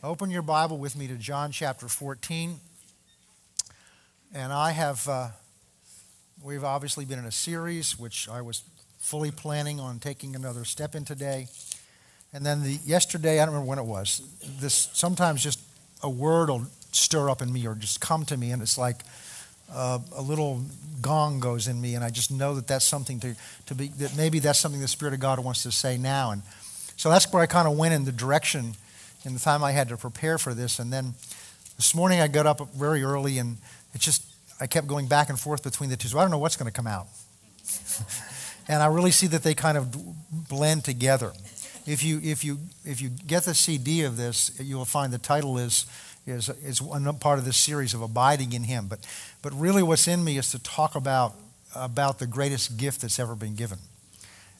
Open your Bible with me to John chapter 14. And I have, uh, we've obviously been in a series, which I was fully planning on taking another step in today. And then the yesterday, I don't remember when it was, this sometimes just a word will stir up in me or just come to me, and it's like uh, a little gong goes in me, and I just know that that's something to, to be, that maybe that's something the Spirit of God wants to say now. And so that's where I kind of went in the direction in the time I had to prepare for this. And then this morning I got up very early and it just, I kept going back and forth between the two. So I don't know what's going to come out. and I really see that they kind of blend together. If you, if you, if you get the CD of this, you will find the title is, is, is one part of this series of abiding in Him. But, but really, what's in me is to talk about, about the greatest gift that's ever been given.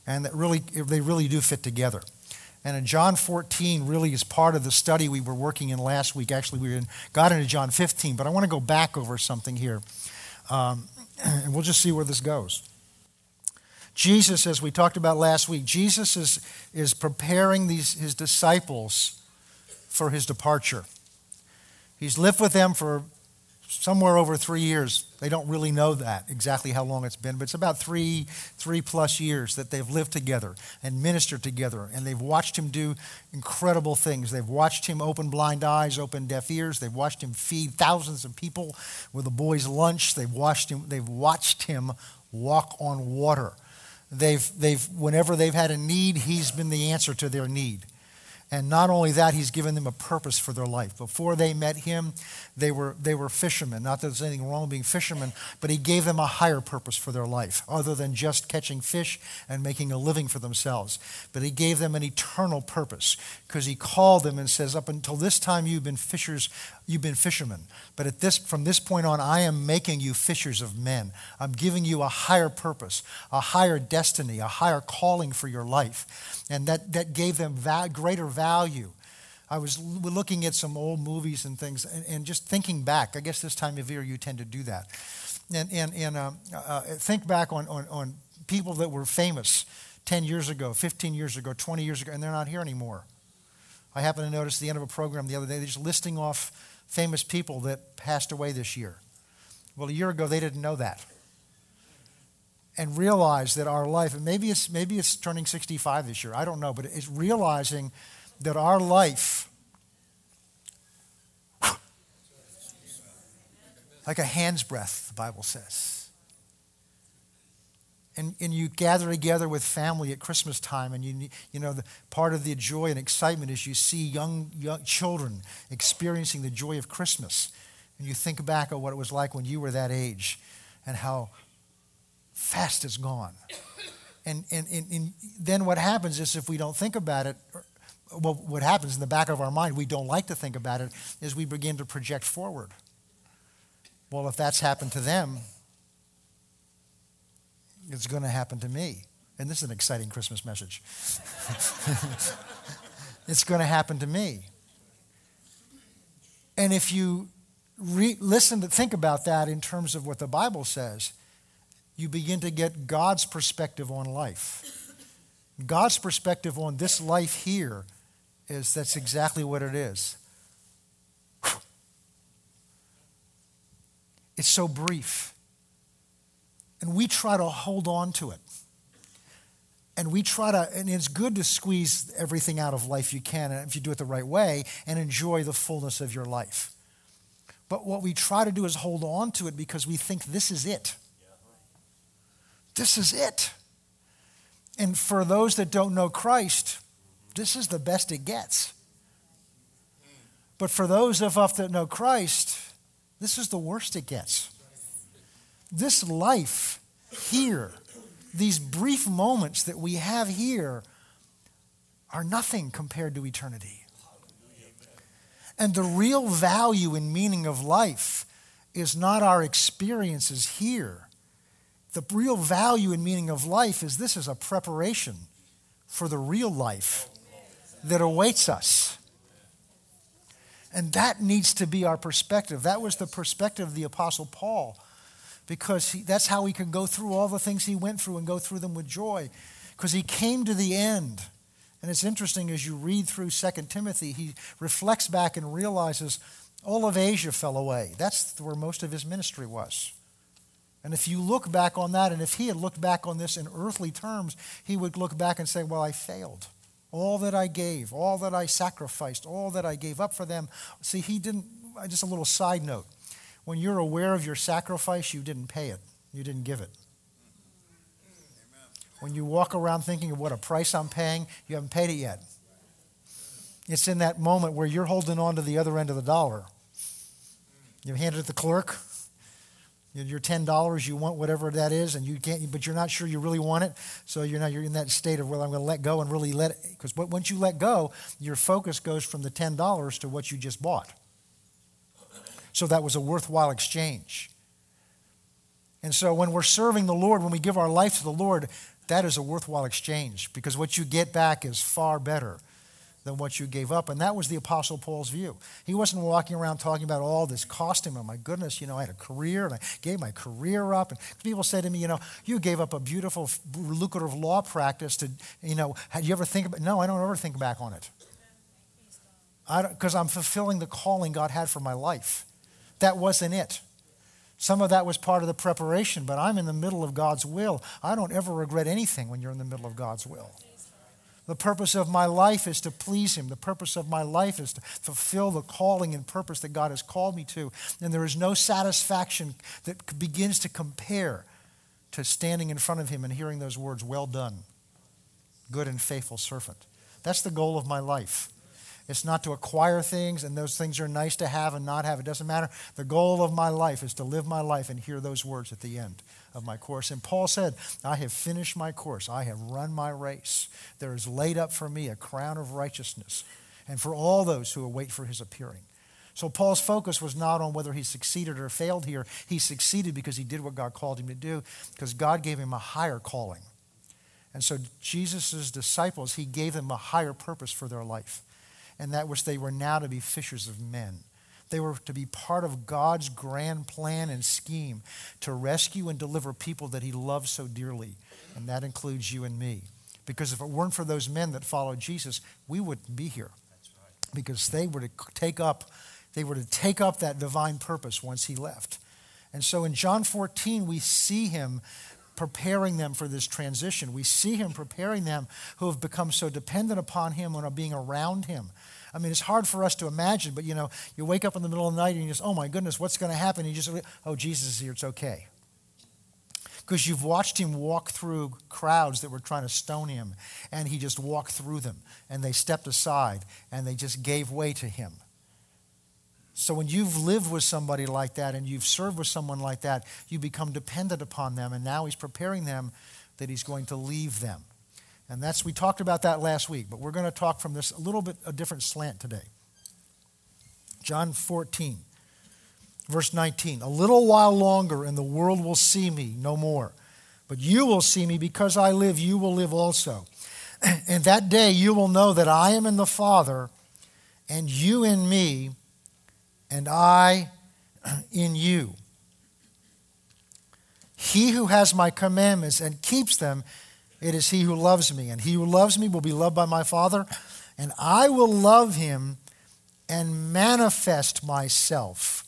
And that really, they really do fit together. And in John 14 really is part of the study we were working in last week. Actually, we got into John 15, but I want to go back over something here. Um, and we'll just see where this goes. Jesus, as we talked about last week, Jesus is, is preparing these, his disciples for his departure. He's lived with them for somewhere over three years. They don't really know that exactly how long it's been, but it's about three, three plus years that they've lived together and ministered together, and they've watched him do incredible things. They've watched him open blind eyes, open deaf ears. They've watched him feed thousands of people with a boy's lunch. They've watched him. They've watched him walk on water. They've, they've, whenever they've had a need, he's been the answer to their need. And not only that, he's given them a purpose for their life. Before they met him, they were, they were fishermen. Not that there's anything wrong with being fishermen, but he gave them a higher purpose for their life, other than just catching fish and making a living for themselves. But he gave them an eternal purpose because he called them and says, Up until this time, you've been fishers you've been fishermen. But at this, from this point on, I am making you fishers of men. I'm giving you a higher purpose, a higher destiny, a higher calling for your life. And that, that gave them va- greater value. I was looking at some old movies and things and, and, just thinking back. I guess this time of year you tend to do that. And, and, and uh, uh, think back on, on, on people that were famous 10 years ago, 15 years ago, 20 years ago, and they're not here anymore. I happened to notice at the end of a program the other day, they're just listing off famous people that passed away this year. Well, a year ago, they didn't know that. And realize that our life, and maybe it's, maybe it's turning 65 this year, I don't know, but it's realizing that our life, like a hand's breadth, the Bible says and, and you gather together with family at Christmas time, and you, you know, the, part of the joy and excitement is you see young, young children experiencing the joy of Christmas. And you think back on what it was like when you were that age and how fast it's gone. And, and, and, and then what happens is if we don't think about it, what happens in the back of our mind, we don't like to think about it, is we begin to project forward. Well, if that's happened to them, it's going to happen to me. And this is an exciting Christmas message. it's going to happen to me. And if you re- listen to think about that in terms of what the Bible says, you begin to get God's perspective on life. God's perspective on this life here is that's exactly what it is. It's so brief. And we try to hold on to it. And we try to, and it's good to squeeze everything out of life you can if you do it the right way and enjoy the fullness of your life. But what we try to do is hold on to it because we think this is it. This is it. And for those that don't know Christ, this is the best it gets. But for those of us that know Christ, this is the worst it gets. This life here, these brief moments that we have here, are nothing compared to eternity. And the real value and meaning of life is not our experiences here. The real value and meaning of life is this is a preparation for the real life that awaits us. And that needs to be our perspective. That was the perspective of the Apostle Paul because he, that's how he can go through all the things he went through and go through them with joy. Because he came to the end And it's interesting as you read through 2 Timothy, he reflects back and realizes all of Asia fell away. That's where most of his ministry was. And if you look back on that, and if he had looked back on this in earthly terms, he would look back and say, Well, I failed. All that I gave, all that I sacrificed, all that I gave up for them. See, he didn't, just a little side note. When you're aware of your sacrifice, you didn't pay it, you didn't give it. When you walk around thinking of what a price I'm paying, you haven't paid it yet. It's in that moment where you're holding on to the other end of the dollar. You hand it to the clerk, your ten dollars, you want whatever that is, and you can't, but you're not sure you really want it. So you're not you're in that state of well, I'm going to let go and really let it, because once you let go, your focus goes from the ten dollars to what you just bought. So that was a worthwhile exchange. And so when we're serving the Lord, when we give our life to the Lord, that is a worthwhile exchange because what you get back is far better than what you gave up. And that was the Apostle Paul's view. He wasn't walking around talking about all this cost him. Oh, my goodness, you know, I had a career and I gave my career up. And people say to me, you know, you gave up a beautiful, lucrative law practice to, you know, had you ever think about No, I don't ever think back on it. Because I'm fulfilling the calling God had for my life. That wasn't it. Some of that was part of the preparation, but I'm in the middle of God's will. I don't ever regret anything when you're in the middle of God's will. The purpose of my life is to please Him. The purpose of my life is to fulfill the calling and purpose that God has called me to. And there is no satisfaction that begins to compare to standing in front of Him and hearing those words, Well done, good and faithful servant. That's the goal of my life. It's not to acquire things, and those things are nice to have and not have. It doesn't matter. The goal of my life is to live my life and hear those words at the end of my course. And Paul said, I have finished my course. I have run my race. There is laid up for me a crown of righteousness, and for all those who await for his appearing. So Paul's focus was not on whether he succeeded or failed here. He succeeded because he did what God called him to do, because God gave him a higher calling. And so Jesus' disciples, he gave them a higher purpose for their life and that which they were now to be fishers of men. They were to be part of God's grand plan and scheme to rescue and deliver people that He loves so dearly, and that includes you and me. Because if it weren't for those men that followed Jesus, we wouldn't be here. Because they were to take up, they were to take up that divine purpose once He left. And so in John 14, we see Him preparing them for this transition. We see him preparing them who have become so dependent upon him and are being around him. I mean, it's hard for us to imagine, but you know, you wake up in the middle of the night and you just, oh my goodness, what's going to happen? And you just, oh, Jesus is here, it's okay. Because you've watched him walk through crowds that were trying to stone him, and he just walked through them, and they stepped aside, and they just gave way to him. So when you've lived with somebody like that and you've served with someone like that, you become dependent upon them. And now he's preparing them that he's going to leave them. And that's, we talked about that last week, but we're going to talk from this a little bit a different slant today. John 14, verse 19. A little while longer and the world will see me no more. But you will see me because I live, you will live also. And that day you will know that I am in the Father and you in me and I in you. He who has my commandments and keeps them, it is he who loves me. And he who loves me will be loved by my Father, and I will love him and manifest myself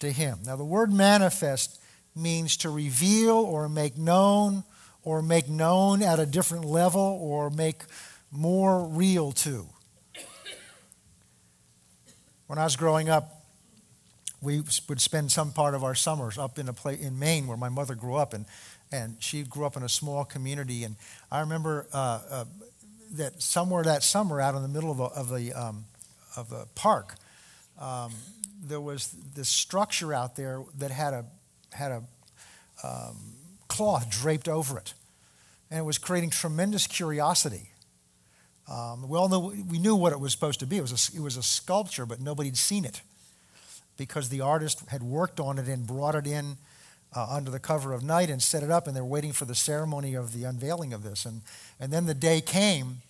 to him. Now, the word manifest means to reveal or make known or make known at a different level or make more real to. When I was growing up, we would spend some part of our summers up in a place in Maine where my mother grew up, and and she grew up in a small community. And I remember uh, uh, that somewhere that summer, out in the middle of, a, of the um, of the park, um, there was this structure out there that had a had a um, cloth draped over it, and it was creating tremendous curiosity. Um, we all knew, we knew what it was supposed to be. It was, a, it was a sculpture, but nobody had seen it because the artist had worked on it and brought it in uh, under the cover of night and set it up, and they're waiting for the ceremony of the unveiling of this. And, and then the day came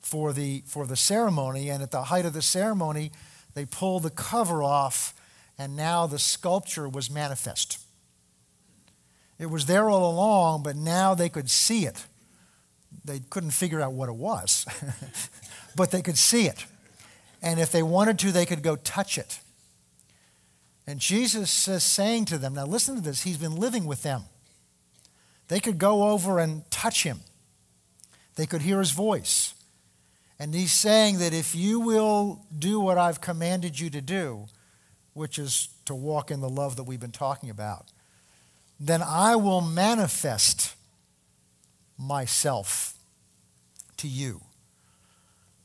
for the, for the ceremony, and at the height of the ceremony, they pulled the cover off, and now the sculpture was manifest. It was there all along, but now they could see it They couldn't figure out what it was, but they could see it. And if they wanted to, they could go touch it. And Jesus is saying to them, now listen to this, he's been living with them. They could go over and touch him, they could hear his voice. And he's saying that if you will do what I've commanded you to do, which is to walk in the love that we've been talking about, then I will manifest myself to you.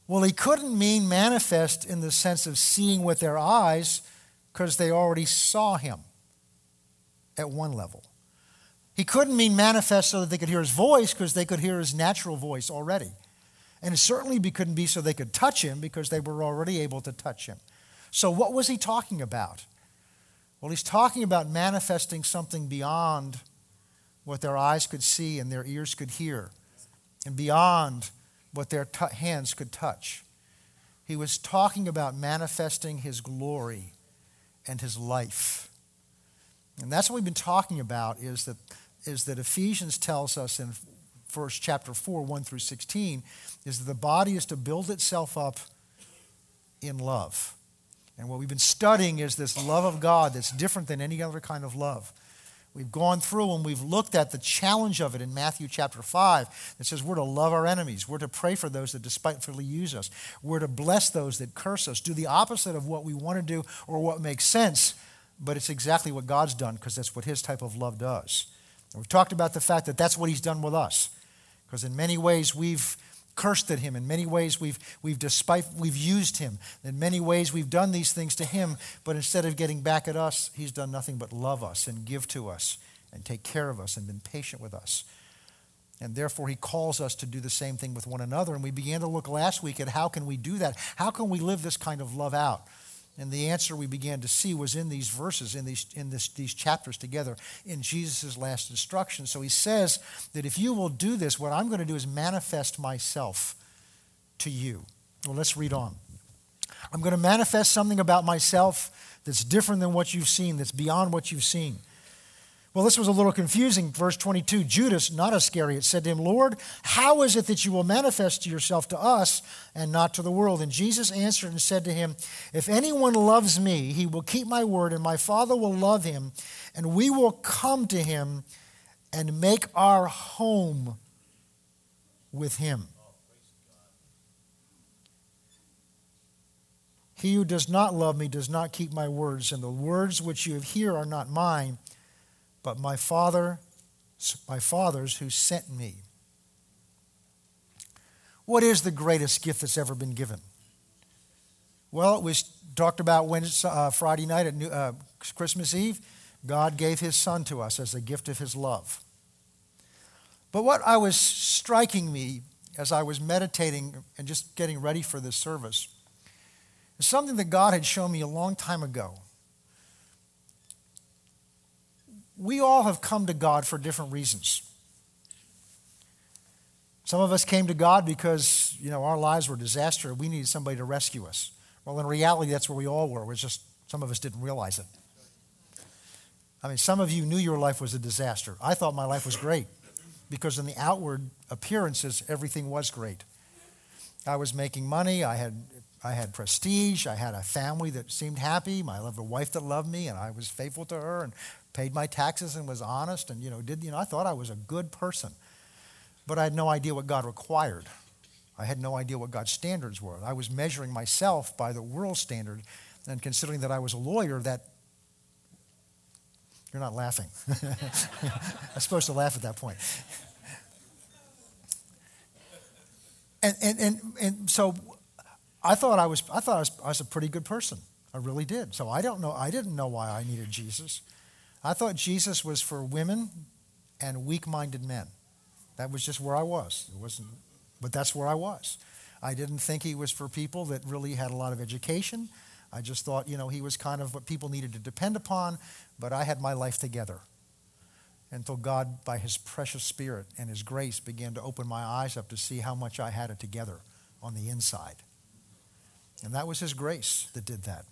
Well, he couldn't mean manifest in the sense of seeing with their eyes because they already saw him at one level. He couldn't mean manifest so that they could hear his voice because they could hear his natural voice already. And it certainly couldn't be so they could touch him because they were already able to touch him. So, what was he talking about? Well, he's talking about manifesting something beyond what their eyes could see and their ears could hear, and beyond what their t- hands could touch. He was talking about manifesting his glory and his life. And that's what we've been talking about is that, is that Ephesians tells us in first chapter 4, 1 through 16, is that the body is to build itself up in love. And what we've been studying is this love of God that's different than any other kind of love. We've gone through and we've looked at the challenge of it in Matthew chapter 5 that says we're to love our enemies. We're to pray for those that despitefully use us. We're to bless those that curse us. Do the opposite of what we want to do or what makes sense, but it's exactly what God's done because that's what His type of love does. And we've talked about the fact that that's what He's done with us because in many ways we've cursed at him. In many ways, we've, we've, despite, we've used him. In many ways, we've done these things to him, but instead of getting back at us, he's done nothing but love us and give to us and take care of us and been patient with us. And therefore, he calls us to do the same thing with one another. And we began to look last week at how can we do that? How can we live this kind of love out? And the answer we began to see was in these verses, in these, in this, these chapters together, in Jesus' last instruction. So he says that if you will do this, what I'm going to do is manifest myself to you. Well, let's read on. I'm going to manifest something about myself that's different than what you've seen, that's beyond what you've seen. Well, this was a little confusing. Verse 22 Judas, not Iscariot, said to him, Lord, how is it that you will manifest yourself to us and not to the world? And Jesus answered and said to him, If anyone loves me, he will keep my word, and my Father will love him, and we will come to him and make our home with him. He who does not love me does not keep my words, and the words which you hear are not mine but my Father, my Father's who sent me. What is the greatest gift that's ever been given? Well, it was talked about Wednesday, uh, Friday night at New, uh, Christmas Eve. God gave his son to us as a gift of his love. But what I was striking me as I was meditating and just getting ready for this service is something that God had shown me a long time ago. We all have come to God for different reasons. Some of us came to God because, you know, our lives were disaster. We needed somebody to rescue us. Well, in reality, that's where we all were. It's just some of us didn't realize it. I mean, some of you knew your life was a disaster. I thought my life was great because in the outward appearances, everything was great. I was making money. I had, I had prestige. I had a family that seemed happy. I had a wife that loved me, and I was faithful to her. And paid my taxes and was honest and you know did you know I thought I was a good person. But I had no idea what God required. I had no idea what God's standards were. I was measuring myself by the world standard and considering that I was a lawyer that you're not laughing. I'm supposed to laugh at that point. And, and, and, and so I thought I was I thought I was, I was a pretty good person. I really did. So I don't know I didn't know why I needed Jesus. I thought Jesus was for women and weak minded men. That was just where I was. It wasn't, but that's where I was. I didn't think he was for people that really had a lot of education. I just thought, you know, he was kind of what people needed to depend upon, but I had my life together until God, by his precious spirit and his grace, began to open my eyes up to see how much I had it together on the inside. And that was his grace that did that.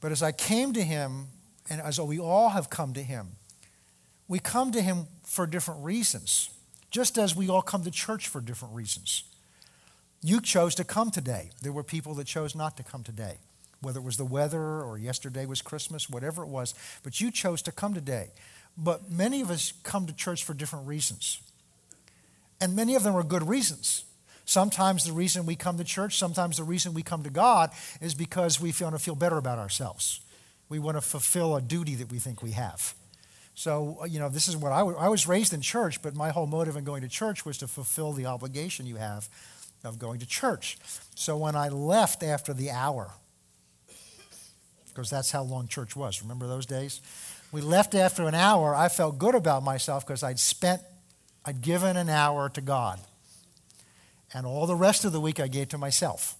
But as I came to him and as we all have come to him, we come to him for different reasons. just as we all come to church for different reasons. You chose to come today. There were people that chose not to come today, whether it was the weather or yesterday was Christmas, whatever it was, but you chose to come today. But many of us come to church for different reasons. And many of them are good reasons. Sometimes the reason we come to church, sometimes the reason we come to God is because we want to feel better about ourselves. We want to fulfill a duty that we think we have. So, uh, you know, this is what I, w- I was raised in church, but my whole motive in going to church was to fulfill the obligation you have of going to church. So when I left after the hour, because that's how long church was, remember those days? We left after an hour, I felt good about myself because I'd spent, I'd given an hour to God. And all the rest of the week I gave to myself.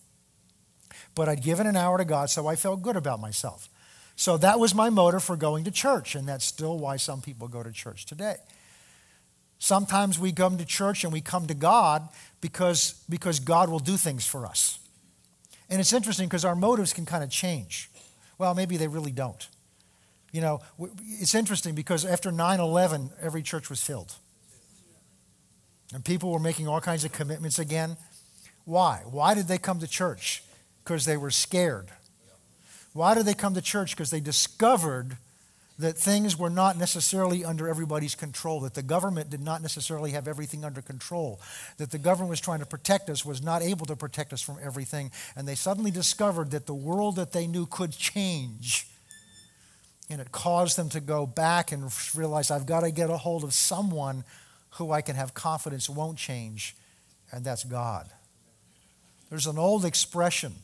But I'd given an hour to God, so I felt good about myself. So that was my motive for going to church, and that's still why some people go to church today. Sometimes we come to church and we come to God because, because God will do things for us. And it's interesting because our motives can kind of change. Well, maybe they really don't. You know, it's interesting because after 9 11, every church was filled. And people were making all kinds of commitments again. Why? Why did they come to church? Because they were scared. Why did they come to church? Because they discovered that things were not necessarily under everybody's control, that the government did not necessarily have everything under control, that the government was trying to protect us, was not able to protect us from everything. And they suddenly discovered that the world that they knew could change. And it caused them to go back and realize, I've got to get a hold of someone who I can have confidence won't change, and that's God. There's an old expression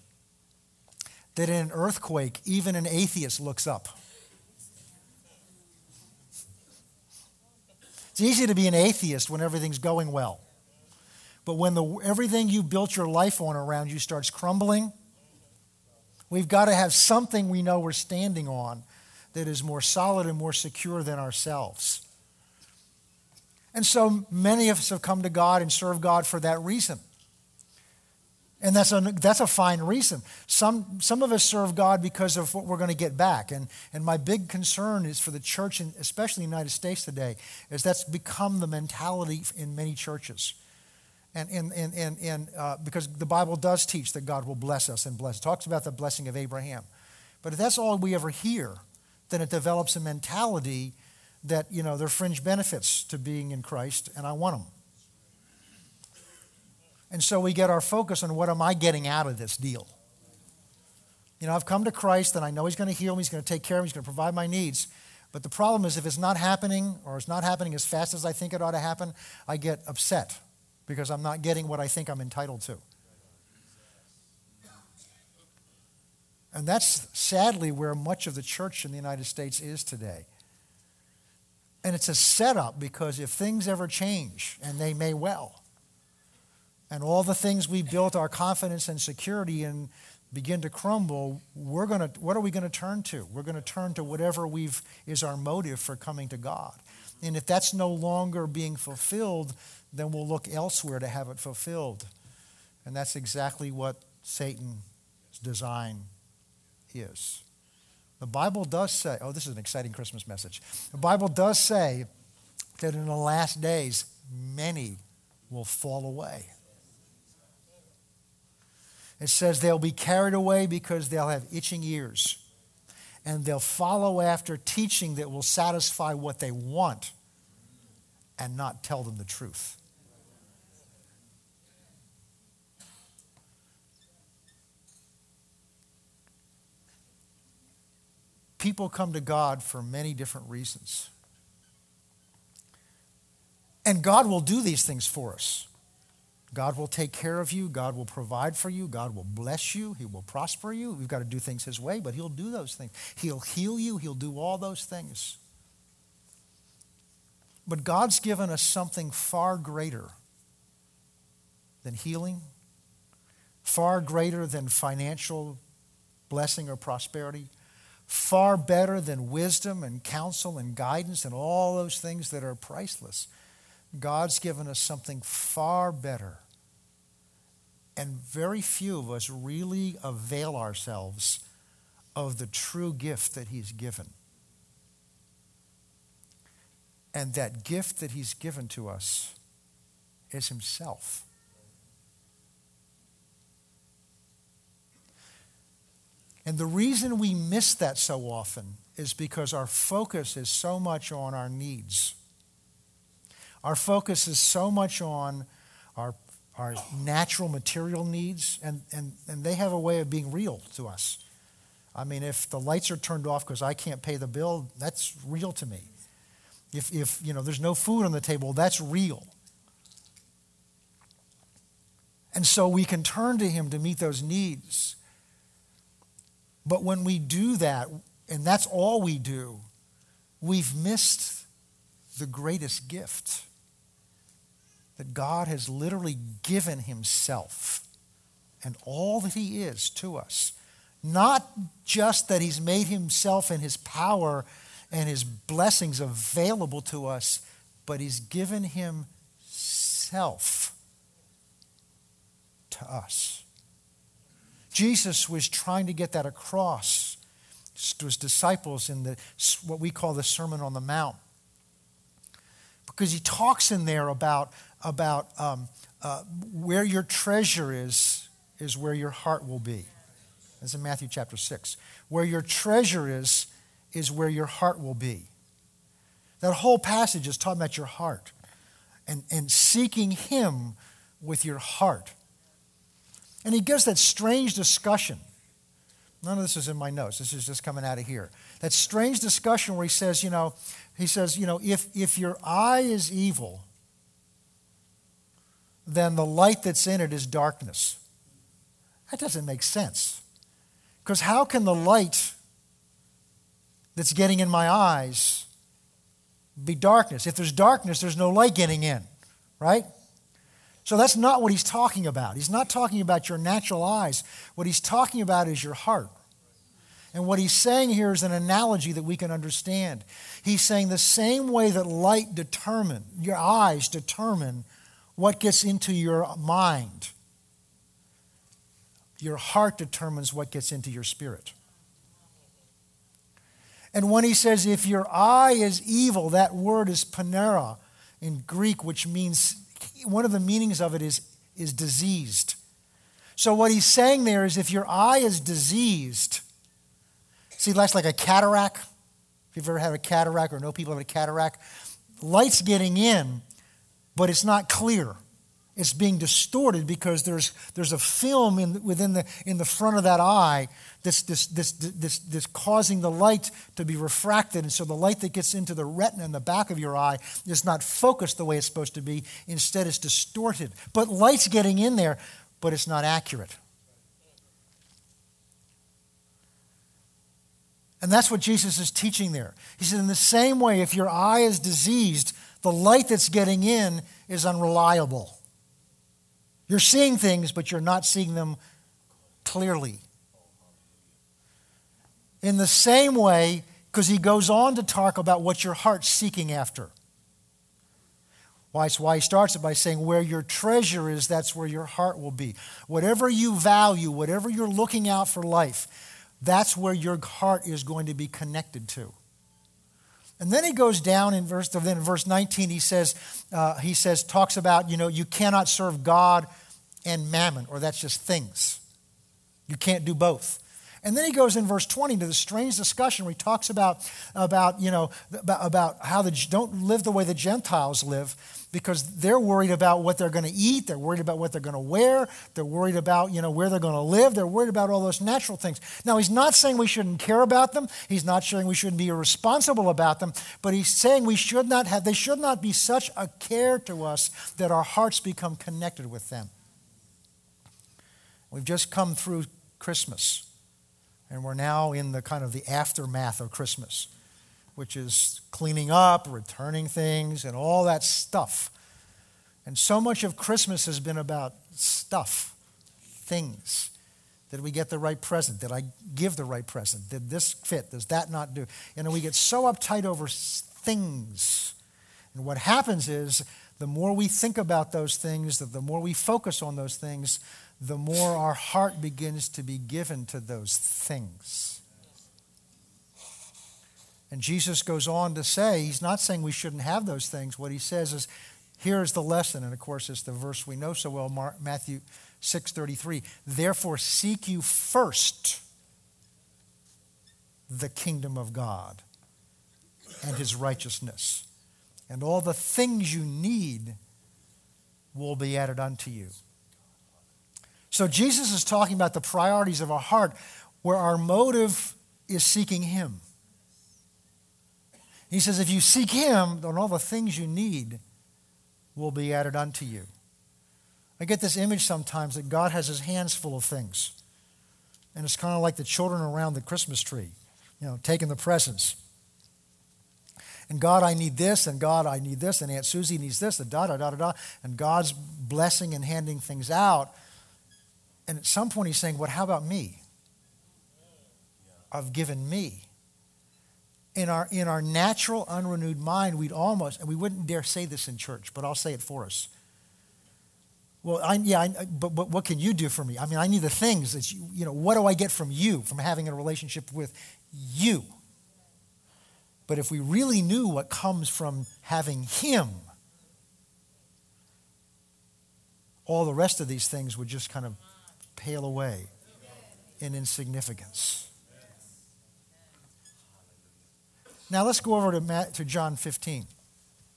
that in an earthquake, even an atheist looks up. It's easy to be an atheist when everything's going well. But when the, everything you built your life on around you starts crumbling, we've got to have something we know we're standing on that is more solid and more secure than ourselves. And so many of us have come to God and serve God for that reason. And that's a, that's a fine reason. Some, some of us serve God because of what we're going to get back. And, and my big concern is for the church, and especially in the United States today, is that's become the mentality in many churches. And, and, and, and, and uh, because the Bible does teach that God will bless us and bless. It talks about the blessing of Abraham. But if that's all we ever hear, then it develops a mentality that, you know, there are fringe benefits to being in Christ, and I want them. And so we get our focus on what am I getting out of this deal? You know, I've come to Christ and I know He's going to heal me, He's going to take care of me, He's going to provide my needs. But the problem is, if it's not happening or it's not happening as fast as I think it ought to happen, I get upset because I'm not getting what I think I'm entitled to. And that's sadly where much of the church in the United States is today. And it's a setup because if things ever change, and they may well, and all the things we built our confidence and security in begin to crumble, we're going to, what are we going to turn to? We're going to turn to whatever we've, is our motive for coming to God. And if that's no longer being fulfilled, then we'll look elsewhere to have it fulfilled. And that's exactly what Satan's design is. The Bible does say, oh, this is an exciting Christmas message. The Bible does say that in the last days, many will fall away. It says they'll be carried away because they'll have itching ears and they'll follow after teaching that will satisfy what they want and not tell them the truth. people come to God for many different reasons. And God will do these things for us. God will take care of you. God will provide for you. God will bless you. He will prosper you. We've got to do things His way, but He'll do those things. He'll heal you. He'll do all those things. But God's given us something far greater than healing, far greater than financial blessing or prosperity, far better than wisdom and counsel and guidance and all those things that are priceless. God's given us something far better. And very few of us really avail ourselves of the true gift that He's given. And that gift that He's given to us is himself. And the reason we miss that so often is because our focus is so much on our needs. Our focus is so much on our, our natural material needs, and, and, and they have a way of being real to us. I mean, if the lights are turned off because I can't pay the bill, that's real to me. If, if you know, there's no food on the table, that's real. And so we can turn to Him to meet those needs. But when we do that, and that's all we do, we've missed the greatest gift that God has literally given Himself and all that He is to us. Not just that He's made Himself and His power and His blessings available to us, but He's given Himself to us. Jesus was trying to get that across to his disciples in the, what we call the Sermon on the Mount. Because he talks in there about, about um, uh, where your treasure is, is where your heart will be. That's in Matthew chapter 6. Where your treasure is, is where your heart will be. That whole passage is talking about your heart and, and seeking Him with your heart. And he gives that strange discussion. None of this is in my notes. This is just coming out of here. That strange discussion where he says, you know, he says, you know, if, if your eye is evil, then the light that's in it is darkness. That doesn't make sense. Because how can the light that's getting in my eyes be darkness? If there's darkness, there's no light getting in, right? So that's not what he's talking about. He's not talking about your natural eyes. What he's talking about is your heart. And what he's saying here is an analogy that we can understand. He's saying the same way that light determine, your eyes determine what gets into your mind, your heart determines what gets into your spirit. And when he says, if your eye is evil, that word is poneros in Greek, which means one of the meanings of it is, is diseased. So, what he's saying there is if your eye is diseased, see, that's like a cataract. If you've ever had a cataract or know people have a cataract, light's getting in, but it's not clear. It's being distorted because there's, there's a film in, within the, in the front of that eye that's, this, this, this, this causing the light to be refracted. And so the light that gets into the retina in the back of your eye is not focused the way it's supposed to be. Instead, it's distorted. But light's getting in there, but it's not accurate. And that's what Jesus is teaching there. He said, in the same way, if your eye is diseased, the light that's getting in is unreliable. You're seeing things, but you're not seeing them clearly. In the same way, because he goes on to talk about what your heart's seeking after. Why, it's why he starts it by saying, Where your treasure is, that's where your heart will be. Whatever you value, whatever you're looking out for life, that's where your heart is going to be connected to. And then he goes down in verse, then in verse 19, he says, uh, he says, talks about, you know, you cannot serve God and mammon, or that's just things. You can't do both. And then he goes in verse 20 to the strange discussion where he talks about, about, you know, about, about how the don't live the way the Gentiles live because they're worried about what they're going to eat, they're worried about what they're going to wear, they're worried about, you know, where they're going to live, they're worried about all those natural things. Now, he's not saying we shouldn't care about them, he's not saying we shouldn't be irresponsible about them, but he's saying we should not have, they should not be such a care to us that our hearts become connected with them. We've just come through Christmas, and we're now in the kind of the aftermath of Christmas, which is cleaning up, returning things, and all that stuff. And so much of Christmas has been about stuff, things. Did we get the right present? Did I give the right present? Did this fit? Does that not do? You know, we get so uptight over things. And what happens is the more we think about those things, the more we focus on those things, the more our heart begins to be given to those things. And Jesus goes on to say, He's not saying we shouldn't have those things. What He says is, Here's the lesson, and of course, it's the verse we know so well, Matthew 6:33. Therefore, seek you first the kingdom of God and his righteousness, and all the things you need will be added unto you. So, Jesus is talking about the priorities of our heart where our motive is seeking him. He says, if you seek him, then all the things you need will be added unto you. I get this image sometimes that God has his hands full of things. And it's kind of like the children around the Christmas tree, you know, taking the presents. And God, I need this, and God, I need this, and Aunt Susie needs this, and da da da da da. And God's blessing and handing things out. And at some point, He's saying, What, how about me? I've given me in our, in our natural, unrenewed mind, we'd almost, and we wouldn't dare say this in church, but I'll say it for us. Well, I, yeah, I, but, but what can you do for me? I mean, I need the things that you, you know, what do I get from you, from having a relationship with you? But if we really knew what comes from having Him, all the rest of these things would just kind of pale away in insignificance. Now let's go over to, Matt, to John 15,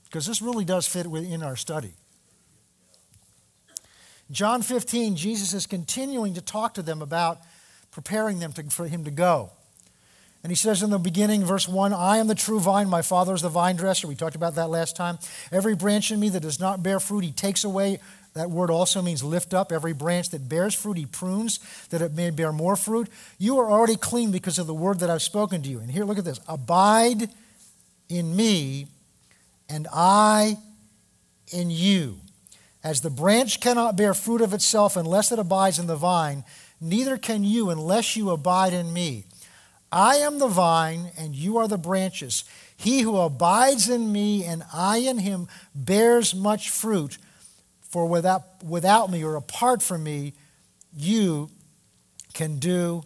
because this really does fit within our study. John 15, Jesus is continuing to talk to them about preparing them to, for him to go. And he says in the beginning, verse 1, I am the true vine, my Father is the vine dresser. We talked about that last time. Every branch in me that does not bear fruit, he takes away. That word also means lift up. Every branch that bears fruit, he prunes that it may bear more fruit. You are already clean because of the word that I've spoken to you. And here, look at this Abide in me, and I in you. As the branch cannot bear fruit of itself unless it abides in the vine, neither can you unless you abide in me. I am the vine, and you are the branches. He who abides in me and I in him bears much fruit. For without, without me or apart from me, you can do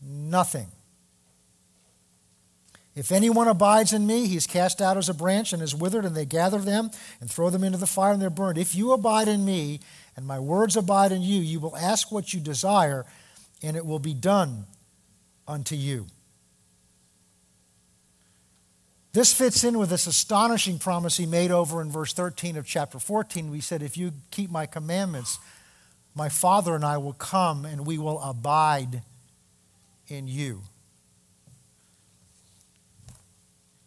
nothing. If anyone abides in me, he is cast out as a branch and is withered, and they gather them and throw them into the fire and they're burned. If you abide in me, and my words abide in you, you will ask what you desire, and it will be done unto you. This fits in with this astonishing promise he made over in verse 13 of chapter 14. We said, If you keep my commandments, my Father and I will come and we will abide in you.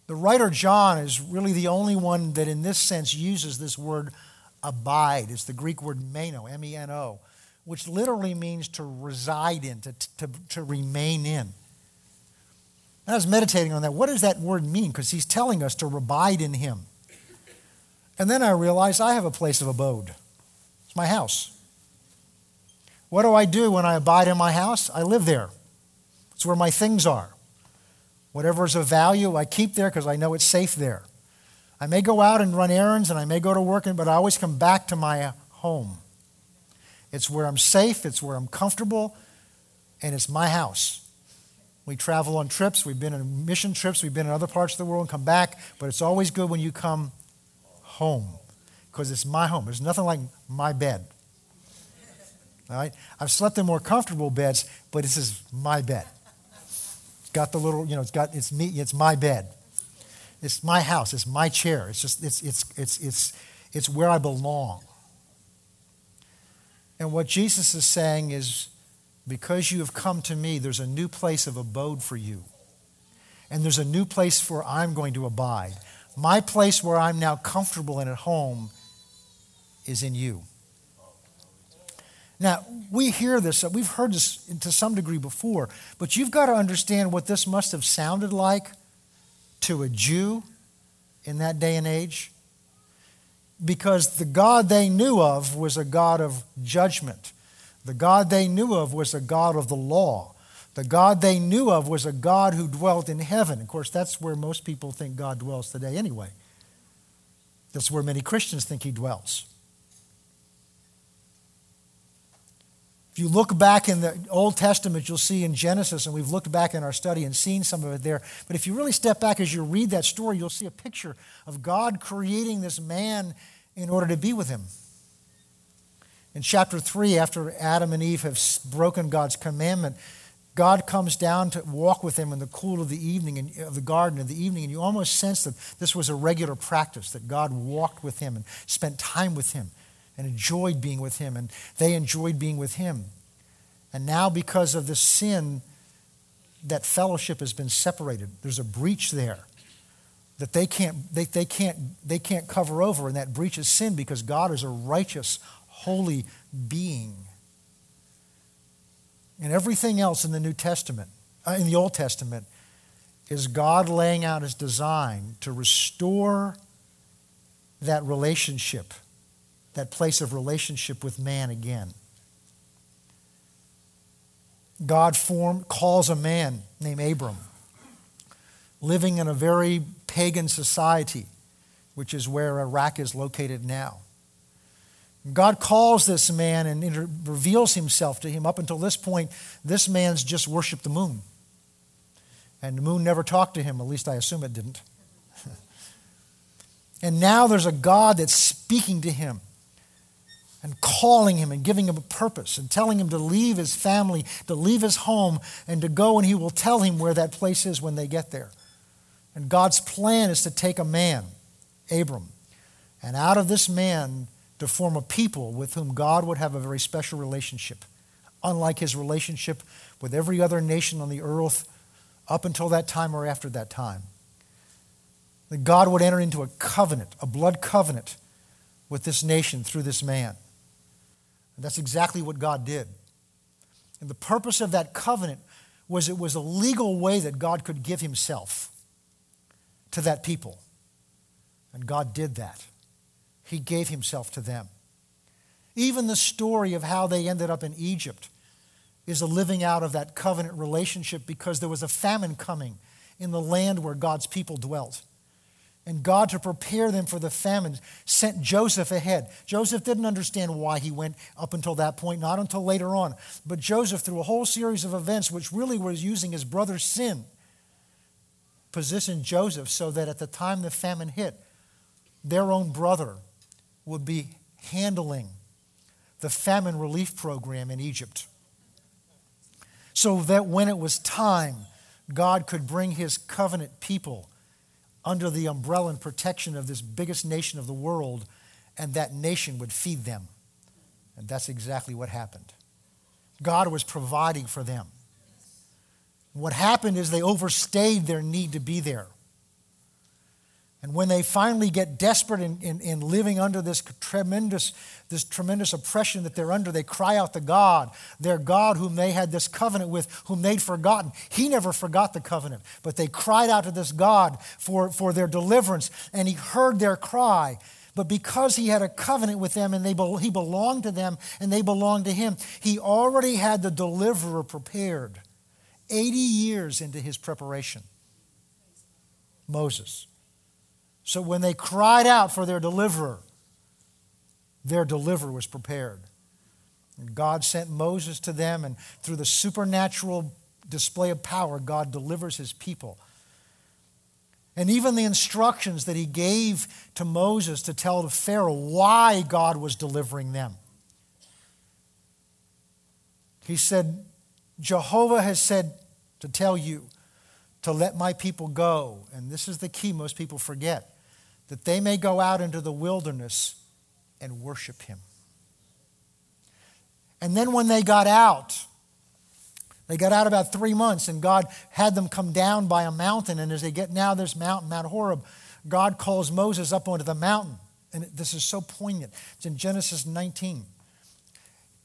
The writer John is really the only one that, in this sense, uses this word abide. It's the Greek word meno, M E N O, which literally means to reside in, to, to, to remain in. I was meditating on that. What does that word mean? Because he's telling us to abide in him. And then I realized I have a place of abode. It's my house. What do I do when I abide in my house? I live there. It's where my things are. Whatever is of value, I keep there because I know it's safe there. I may go out and run errands and I may go to work, but I always come back to my home. It's where I'm safe, it's where I'm comfortable, and it's my house. We travel on trips. We've been on mission trips. We've been in other parts of the world and come back. But it's always good when you come home because it's my home. There's nothing like my bed. All right? I've slept in more comfortable beds, but this is my bed. It's got the little, you know, it's got, it's me, it's my bed. It's my house. It's my chair. It's just, it's, it's, it's, it's, it's where I belong. And what Jesus is saying is, because you have come to me, there's a new place of abode for you. And there's a new place where I'm going to abide. My place where I'm now comfortable and at home is in you. Now, we hear this, uh, we've heard this to some degree before, but you've got to understand what this must have sounded like to a Jew in that day and age. Because the God they knew of was a God of judgment. The God they knew of was a God of the law. The God they knew of was a God who dwelt in heaven. Of course, that's where most people think God dwells today anyway. That's where many Christians think he dwells. If you look back in the Old Testament, you'll see in Genesis, and we've looked back in our study and seen some of it there. But if you really step back as you read that story, you'll see a picture of God creating this man in order to be with him. In chapter 3, after Adam and Eve have broken God's commandment, God comes down to walk with them in the cool of the evening, in, of the garden in the evening, and you almost sense that this was a regular practice, that God walked with him and spent time with him and enjoyed being with him, and they enjoyed being with him. And now, because of the sin, that fellowship has been separated. There's a breach there that they can't, they, they, can't, they can't cover over, and that breach is sin because God is a righteous, holy being. And everything else in the New Testament, uh, in the Old Testament, is God laying out his design to restore that relationship, that place of relationship with man again. God form, calls a man named Abram, living in a very pagan society, which is where Iraq is located now. God calls this man and reveals himself to him. Up until this point, this man's just worshiped the moon. And the moon never talked to him, at least I assume it didn't. and now there's a God that's speaking to him and calling him and giving him a purpose and telling him to leave his family, to leave his home, and to go, and he will tell him where that place is when they get there. And God's plan is to take a man, Abram, and out of this man to form a people with whom God would have a very special relationship, unlike his relationship with every other nation on the earth up until that time or after that time. That God would enter into a covenant, a blood covenant with this nation through this man. And that's exactly what God did. And the purpose of that covenant was it was a legal way that God could give himself to that people. And God did that. He gave himself to them. Even the story of how they ended up in Egypt is a living out of that covenant relationship because there was a famine coming in the land where God's people dwelt. And God, to prepare them for the famine, sent Joseph ahead. Joseph didn't understand why he went up until that point, not until later on. But Joseph, through a whole series of events, which really was using his brother's sin, positioned Joseph so that at the time the famine hit, their own brother would be handling the famine relief program in Egypt. So that when it was time, God could bring his covenant people under the umbrella and protection of this biggest nation of the world, and that nation would feed them. And that's exactly what happened. God was providing for them. What happened is they overstayed their need to be there. And when they finally get desperate in, in, in, living under this tremendous, this tremendous oppression that they're under, they cry out to God, their God whom they had this covenant with, whom they'd forgotten. He never forgot the covenant, but they cried out to this God for, for their deliverance, and He heard their cry. But because He had a covenant with them and they, He belonged to them and they belonged to Him, He already had the deliverer prepared 80 years into His preparation Moses. So when they cried out for their deliverer, their deliverer was prepared. And God sent Moses to them, and through the supernatural display of power, God delivers his people. And even the instructions that he gave to Moses to tell to Pharaoh why God was delivering them. He said, Jehovah has said to tell you to let my people go. And this is the key most people forget that they may go out into the wilderness and worship him. And then when they got out, they got out about three months, and God had them come down by a mountain. And as they get now this mountain, Mount Horeb, God calls Moses up onto the mountain. And this is so poignant. It's in Genesis 19.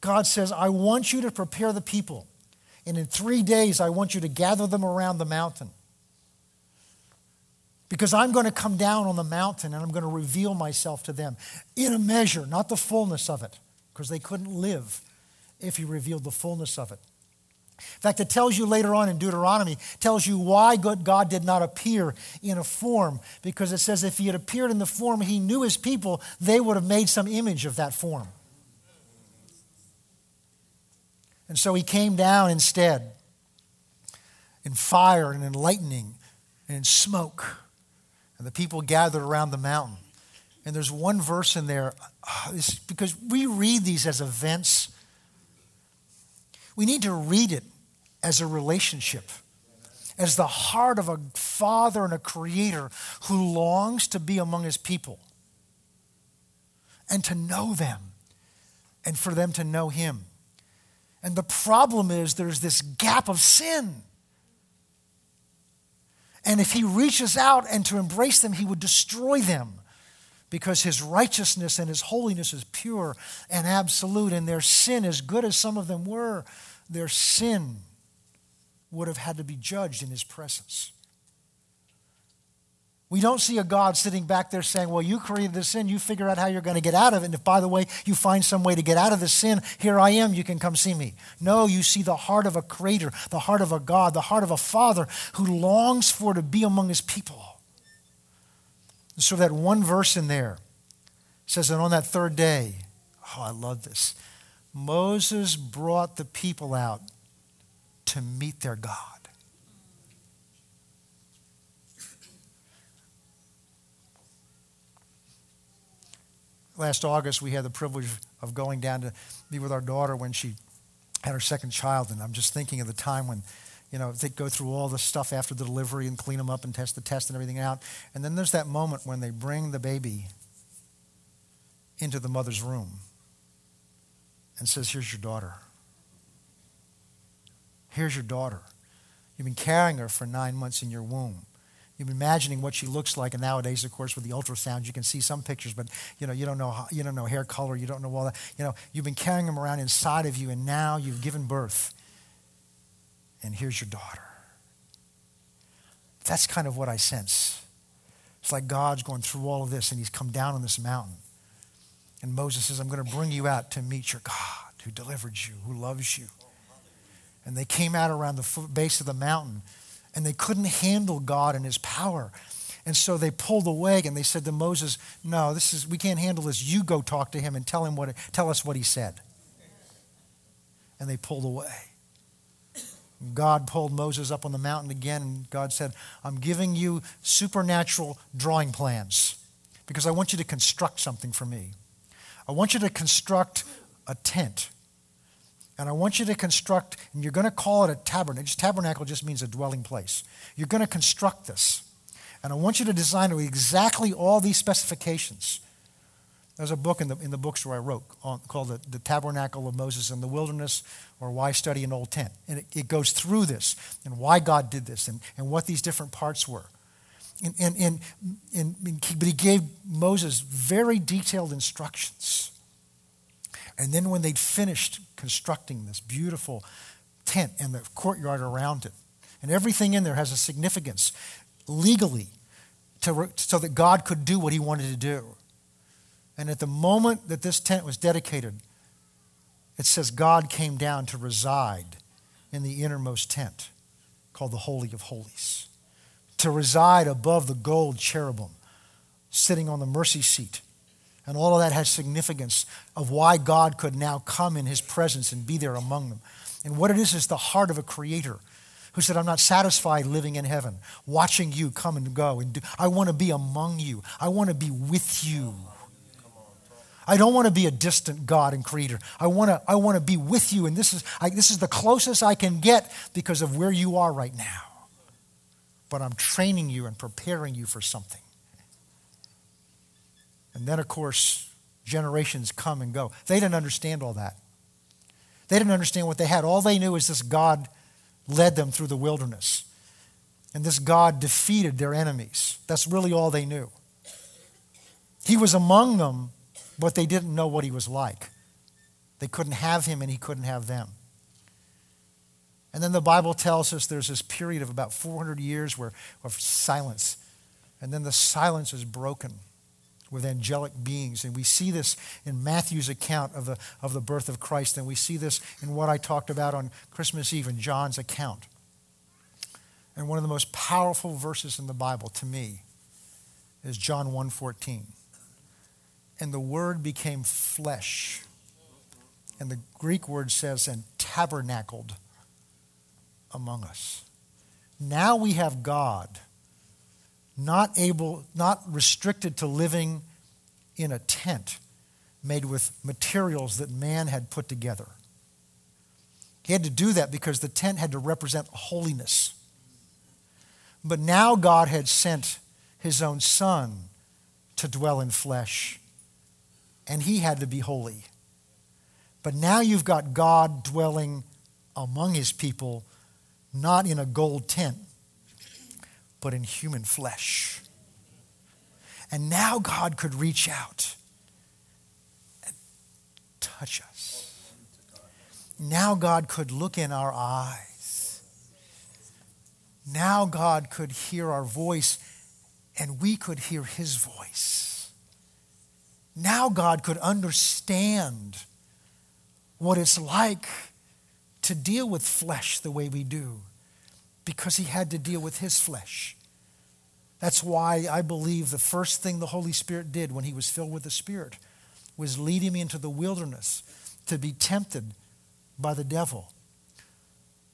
God says, I want you to prepare the people. And in three days, I want you to gather them around the mountain. Because I'm going to come down on the mountain and I'm going to reveal myself to them in a measure, not the fullness of it, because they couldn't live if he revealed the fullness of it. In fact, it tells you later on in Deuteronomy, tells you why God did not appear in a form. Because it says if he had appeared in the form he knew his people, they would have made some image of that form. And so he came down instead in fire and in lightning and in smoke. And the people gathered around the mountain. And there's one verse in there, uh, because we read these as events. We need to read it as a relationship, as the heart of a father and a creator who longs to be among his people and to know them and for them to know him. And the problem is there's this gap of sin. And if he reaches out and to embrace them, he would destroy them because his righteousness and his holiness is pure and absolute. And their sin, as good as some of them were, their sin would have had to be judged in his presence. We don't see a God sitting back there saying, Well, you created the sin, you figure out how you're going to get out of it. And if, by the way, you find some way to get out of the sin, here I am, you can come see me. No, you see the heart of a creator, the heart of a God, the heart of a father who longs for to be among his people. So that one verse in there says, And on that third day, oh, I love this. Moses brought the people out to meet their God. Last August, we had the privilege of going down to be with our daughter when she had her second child. And I'm just thinking of the time when, you know, they go through all the stuff after the delivery and clean them up and test the test and everything out. And then there's that moment when they bring the baby into the mother's room and says, Here's your daughter. Here's your daughter. You've been carrying her for nine months in your womb. You're imagining what she looks like, and nowadays, of course, with the ultrasound, you can see some pictures, but you know, you don't know, you don't know hair color, you don't know all that. You know, you've been carrying them around inside of you, and now you've given birth, and here's your daughter. That's kind of what I sense. It's like God's going through all of this, and He's come down on this mountain. And Moses says, I'm going to bring you out to meet your God who delivered you, who loves you. And they came out around the base of the mountain and they couldn't handle God and his power. And so they pulled away and they said to Moses, No, this is we can't handle this. You go talk to him and tell him what tell us what he said. And they pulled away. God pulled Moses up on the mountain again, and God said, I'm giving you supernatural drawing plans because I want you to construct something for me. I want you to construct a tent. And I want you to construct, and you're going to call it a tabernacle. Tabernacle just means a dwelling place. You're going to construct this. And I want you to design it exactly all these specifications. There's a book in the, in the bookstore I wrote on, called the, the Tabernacle of Moses in the Wilderness or Why Study an Old Tent. And it, it goes through this and why God did this and, and what these different parts were. And, and, and, and, but he gave Moses very detailed instructions. And then when they'd finished constructing this beautiful tent and the courtyard around it, and everything in there has a significance legally to, so that God could do what he wanted to do. And at the moment that this tent was dedicated, it says God came down to reside in the innermost tent called the Holy of Holies, to reside above the gold cherubim sitting on the mercy seat and all of that has significance of why God could now come in his presence and be there among them. And what it is is the heart of a creator who said, I'm not satisfied living in heaven, watching you come and go. And do, I want to be among you, I want to be with you. I don't want to be a distant God and creator. I want to, I want to be with you, and this is, I, this is the closest I can get because of where you are right now. But I'm training you and preparing you for something. And then, of course, generations come and go. They didn't understand all that. They didn't understand what they had. All they knew is this God led them through the wilderness. And this God defeated their enemies. That's really all they knew. He was among them, but they didn't know what he was like. They couldn't have him, and he couldn't have them. And then the Bible tells us there's this period of about 400 years where, of silence. And then the silence is broken with angelic beings. And we see this in Matthew's account of the, of the birth of Christ, and we see this in what I talked about on Christmas Eve in John's account. And one of the most powerful verses in the Bible to me is John 1:14. And the word became flesh. And the Greek word says and tabernacled among us. Now we have God not able, not restricted to living in a tent made with materials that man had put together. He had to do that because the tent had to represent holiness. But now God had sent his own son to dwell in flesh, and he had to be holy. But now you've got God dwelling among his people, not in a gold tent, but in human flesh. And now God could reach out and touch us. Now God could look in our eyes. Now God could hear our voice and we could hear his voice. Now God could understand what it's like to deal with flesh the way we do because he had to deal with his flesh. That's why I believe the first thing the Holy Spirit did when he was filled with the Spirit was lead him into the wilderness to be tempted by the devil.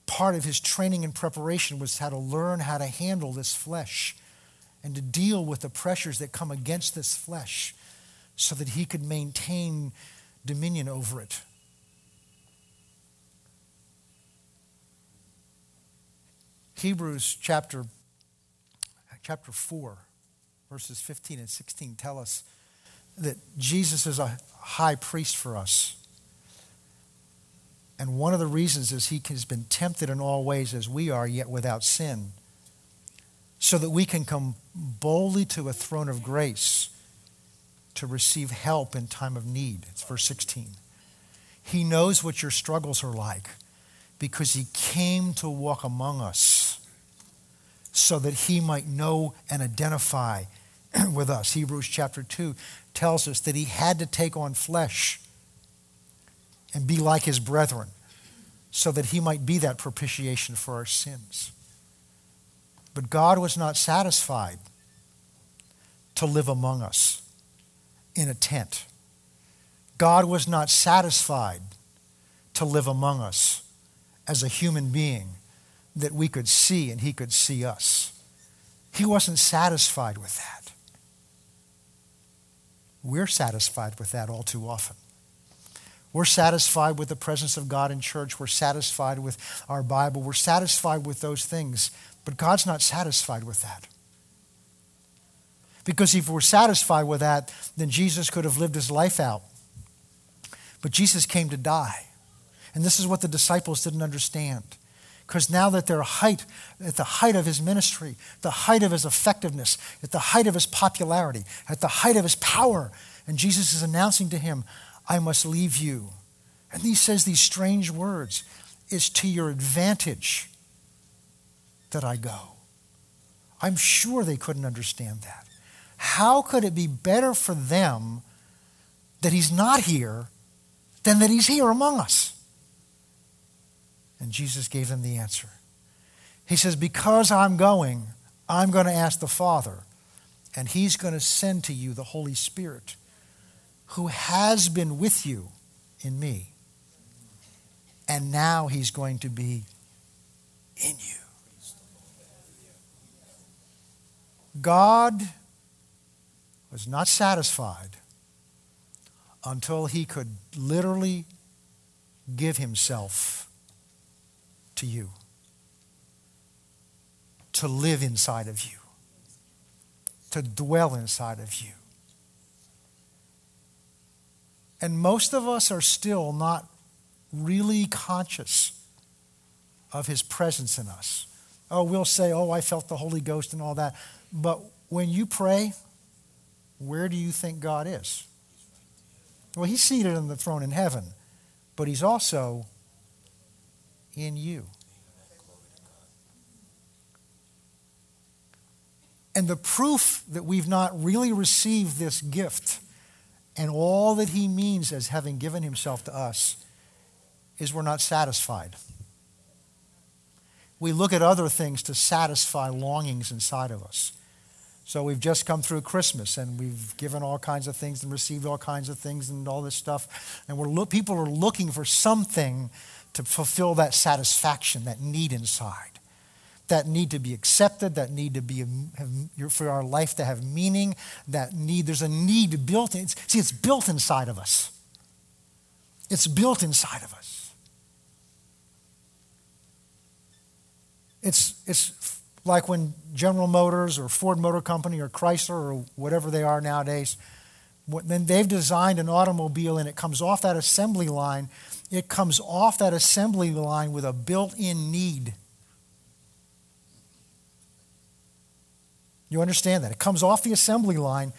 Part of his training and preparation was how to learn how to handle this flesh and to deal with the pressures that come against this flesh so that he could maintain dominion over it. Hebrews chapter, chapter 4, verses 15 and 16 tell us that Jesus is a high priest for us. And one of the reasons is he has been tempted in all ways as we are, yet without sin, so that we can come boldly to a throne of grace to receive help in time of need. It's verse 16. He knows what your struggles are like because he came to walk among us so that he might know and identify with us. Hebrews chapter 2 tells us that he had to take on flesh and be like his brethren so that he might be that propitiation for our sins. But God was not satisfied to live among us in a tent. God was not satisfied to live among us as a human being that we could see and he could see us. He wasn't satisfied with that. We're satisfied with that all too often. We're satisfied with the presence of God in church. We're satisfied with our Bible. We're satisfied with those things. But God's not satisfied with that. Because if we're satisfied with that, then Jesus could have lived his life out. But Jesus came to die. And this is what the disciples didn't understand. Because now that they're height, at the height of his ministry, the height of his effectiveness, at the height of his popularity, at the height of his power, and Jesus is announcing to him, I must leave you. And he says these strange words It's to your advantage that I go. I'm sure they couldn't understand that. How could it be better for them that he's not here than that he's here among us? And Jesus gave them the answer. He says, Because I'm going, I'm going to ask the Father, and He's going to send to you the Holy Spirit, who has been with you in me. And now He's going to be in you. God was not satisfied until He could literally give Himself to you, to live inside of you, to dwell inside of you. And most of us are still not really conscious of his presence in us. Oh, we'll say, oh, I felt the Holy Ghost and all that. But when you pray, where do you think God is? Well, he's seated on the throne in heaven, but he's also in you. And the proof that we've not really received this gift and all that he means as having given himself to us is we're not satisfied. We look at other things to satisfy longings inside of us. So we've just come through Christmas and we've given all kinds of things and received all kinds of things and all this stuff. And we're people are looking for something to fulfill that satisfaction, that need inside. that need to be accepted, that need to be have, for our life to have meaning, that need, there's a need built in. See, it's built inside of us. It's built inside of us. It's, it's like when General Motors or Ford Motor Company or Chrysler or whatever they are nowadays, when they've designed an automobile and it comes off that assembly line, it comes off that assembly line with a built in need. You understand that? It comes off the assembly line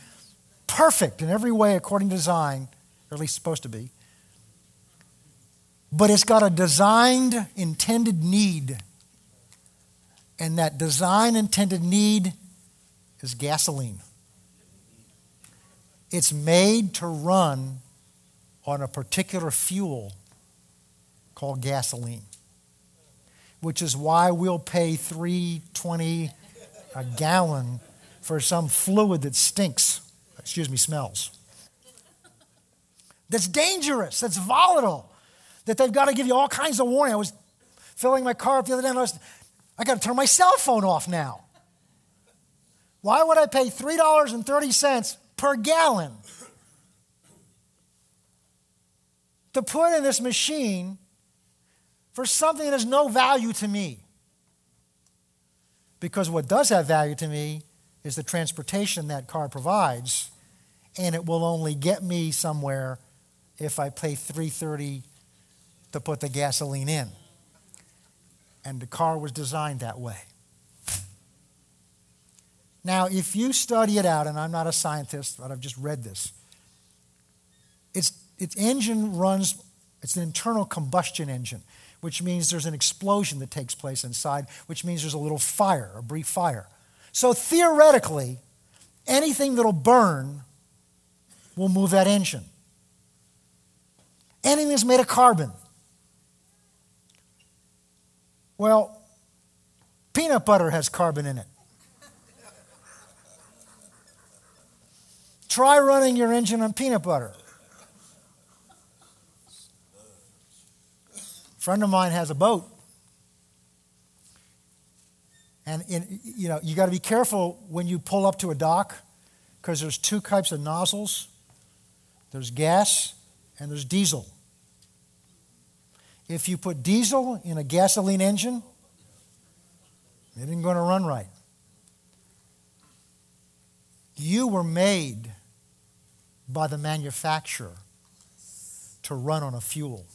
perfect in every way according to design, or at least supposed to be. But it's got a designed, intended need. And that design intended need is gasoline. It's made to run on a particular fuel called gasoline, which is why we'll pay 320 a gallon for some fluid that stinks, excuse me, smells. That's dangerous, that's volatile, that they've got to give you all kinds of warning. I was filling my car up the other day and I was, I got to turn my cell phone off now. Why would I pay $3.30 per gallon to put in this machine for something that has no value to me? Because what does have value to me is the transportation that car provides, and it will only get me somewhere if I pay 330 to put the gasoline in. And the car was designed that way. Now, if you study it out, and I'm not a scientist, but I've just read this, its, its engine runs, it's an internal combustion engine which means there's an explosion that takes place inside, which means there's a little fire, a brief fire. So theoretically, anything that'll burn will move that engine. Anything that's made of carbon. Well, peanut butter has carbon in it. Try running your engine on peanut butter. Friend of mine has a boat. And in, you know, you got to be careful when you pull up to a dock because there's two types of nozzles. There's gas and there's diesel. If you put diesel in a gasoline engine, it isn't going to run right. You were made by the manufacturer to run on a fuel.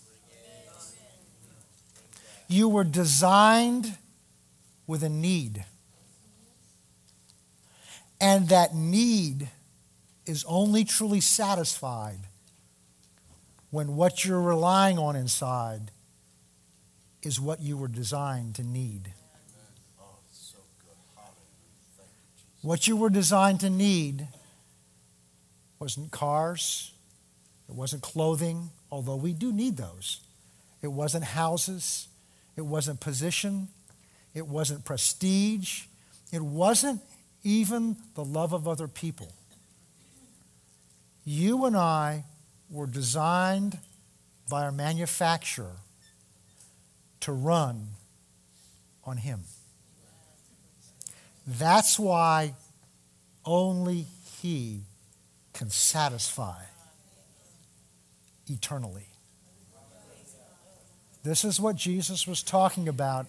You were designed with a need. And that need is only truly satisfied when what you're relying on inside is what you were designed to need. What you were designed to need wasn't cars, it wasn't clothing, although we do need those. It wasn't houses, it wasn't position. It wasn't prestige. It wasn't even the love of other people. You and I were designed by our manufacturer to run on Him. That's why only He can satisfy eternally. This is what Jesus was talking about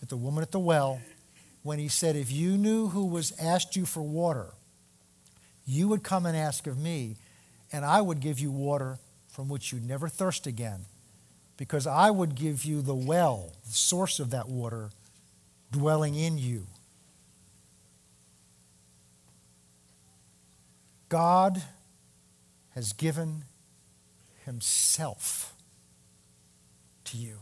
at the woman at the well when he said, If you knew who was asked you for water, you would come and ask of me, and I would give you water from which you'd never thirst again, because I would give you the well, the source of that water, dwelling in you. God has given himself to you.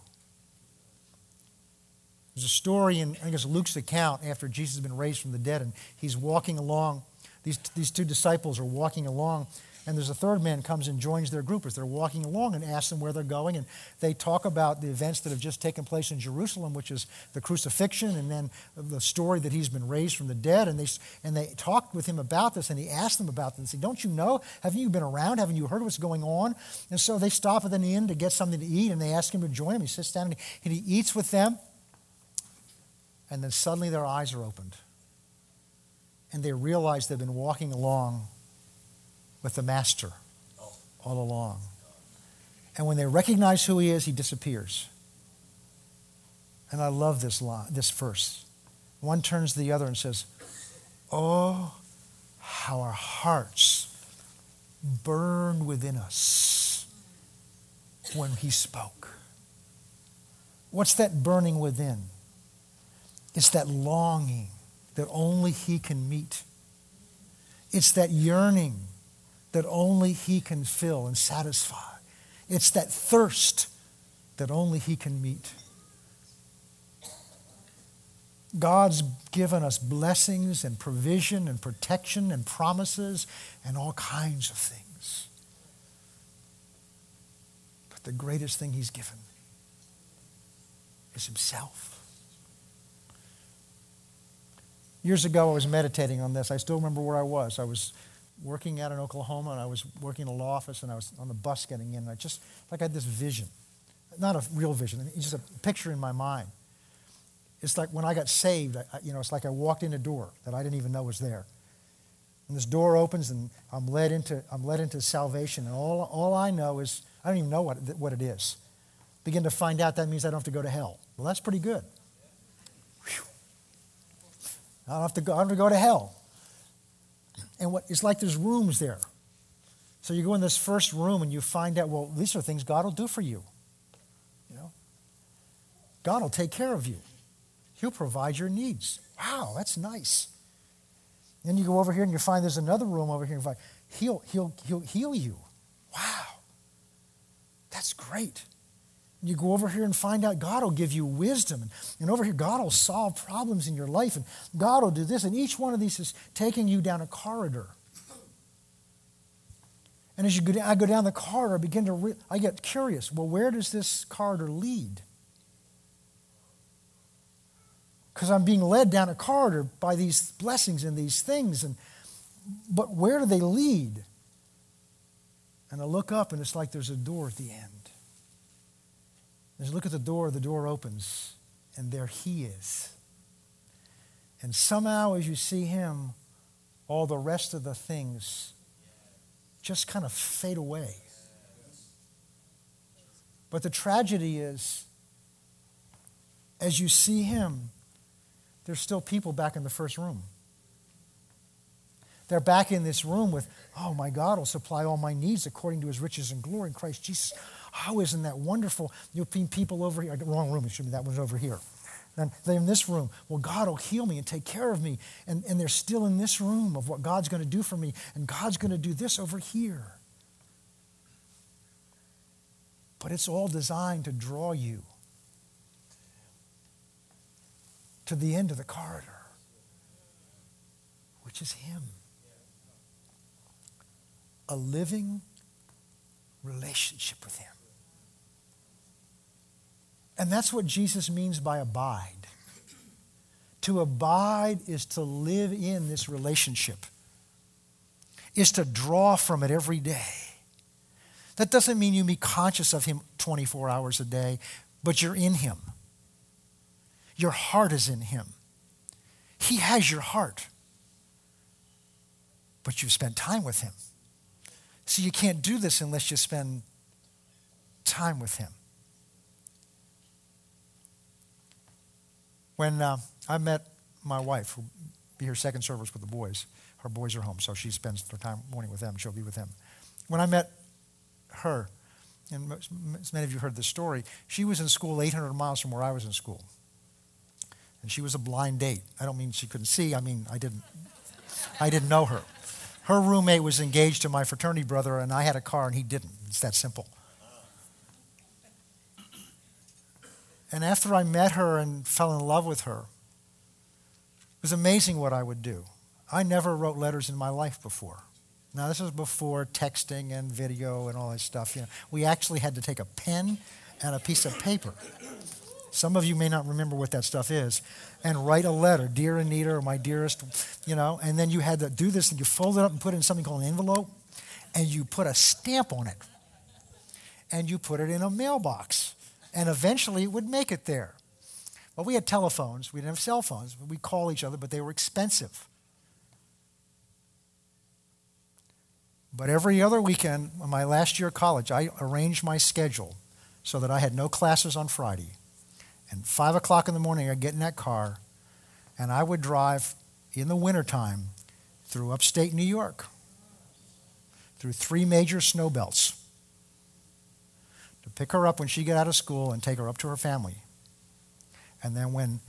There's a story in, I guess, Luke's account after Jesus has been raised from the dead, and he's walking along. These, these two disciples are walking along, and there's a third man comes and joins their group as they're walking along and asks them where they're going. And they talk about the events that have just taken place in Jerusalem, which is the crucifixion and then the story that he's been raised from the dead. And they, and they talked with him about this and he asked them about this and said, Don't you know? Haven't you been around? Haven't you heard what's going on? And so they stop at the inn to get something to eat and they ask him to join them. He sits down and he eats with them. and then suddenly their eyes are opened. And they realize they've been walking along with the Master all along. And when they recognize who he is, he disappears. And I love this line, this verse. One turns to the other and says, Oh, how our hearts burned within us when he spoke. What's that burning within? It's that longing that only he can meet. It's that yearning that only he can fill and satisfy. It's that thirst that only he can meet. God's given us blessings and provision and protection and promises and all kinds of things. But the greatest thing He's given is Himself. Years ago, I was meditating on this. I still remember where I was. I was working out in Oklahoma, and I was working in a law office, and I was on the bus getting in, and I just, like, I had this vision. Not a real vision, just a picture in my mind it's like when I got saved, I, you know, it's like I walked in a door that I didn't even know was there. And this door opens and I'm led into, I'm led into salvation. And all, all I know is, I don't even know what, what it is. Begin to find out that means I don't have to go to hell. Well, that's pretty good. I don't have to go, I don't have to, go to hell. And what, it's like there's rooms there. So you go in this first room and you find out, well, these are things God will do for you. You know? God will take care of you. He'll provide your needs. Wow, that's nice. Then you go over here and you find there's another room over here and find he'll, he'll, he'll heal you. Wow, that's great. You go over here and find out God will give you wisdom. And, and over here, God will solve problems in your life. And God will do this. And each one of these is taking you down a corridor. And as you go, I go down the corridor, I begin to, re- I get curious. Well, where does this corridor lead? because I'm being led down a corridor by these blessings and these things. And, but where do they lead? And I look up and it's like there's a door at the end. As I look at the door, the door opens, and there he is. And somehow, as you see him, all the rest of the things just kind of fade away. But the tragedy is, as you see him, there's still people back in the first room. They're back in this room with, oh, my God will supply all my needs according to his riches and glory in Christ Jesus. How isn't that wonderful? You'll find people over here. Wrong room, excuse me, that one's over here. And they're in this room. Well, God will heal me and take care of me. And, and they're still in this room of what God's going to do for me. And God's going to do this over here. But it's all designed to draw you to the end of the corridor, which is Him. A living relationship with Him. And that's what Jesus means by abide. To abide is to live in this relationship, is to draw from it every day. That doesn't mean you be conscious of Him 24 hours a day, but you're in Him. Your heart is in Him. He has your heart, but you've spent time with Him. So you can't do this unless you spend time with Him. When uh, I met my wife, who'll be here second service with the boys, her boys are home, so she spends her time morning with them. She'll be with them. When I met her, and as many of you heard this story, she was in school 800 miles from where I was in school and she was a blind date. I don't mean she couldn't see. I mean I didn't. I didn't know her. Her roommate was engaged to my fraternity brother, and I had a car, and he didn't. It's that simple. And after I met her and fell in love with her, it was amazing what I would do. I never wrote letters in my life before. Now, this was before texting and video and all that stuff. You know, we actually had to take a pen and a piece of paper some of you may not remember what that stuff is. And write a letter, Dear Anita, or my dearest, you know, and then you had to do this and you fold it up and put it in something called an envelope and you put a stamp on it and you put it in a mailbox. And eventually it would make it there. Well, we had telephones. We didn't have cell phones. We call each other, but they were expensive. But every other weekend, my last year of college, I arranged my schedule so that I had no classes on Friday. And 5 o'clock in the morning, I'd get in that car, and I would drive in the wintertime through upstate New York, through three major snow belts, to pick her up when she got out of school and take her up to her family. And then when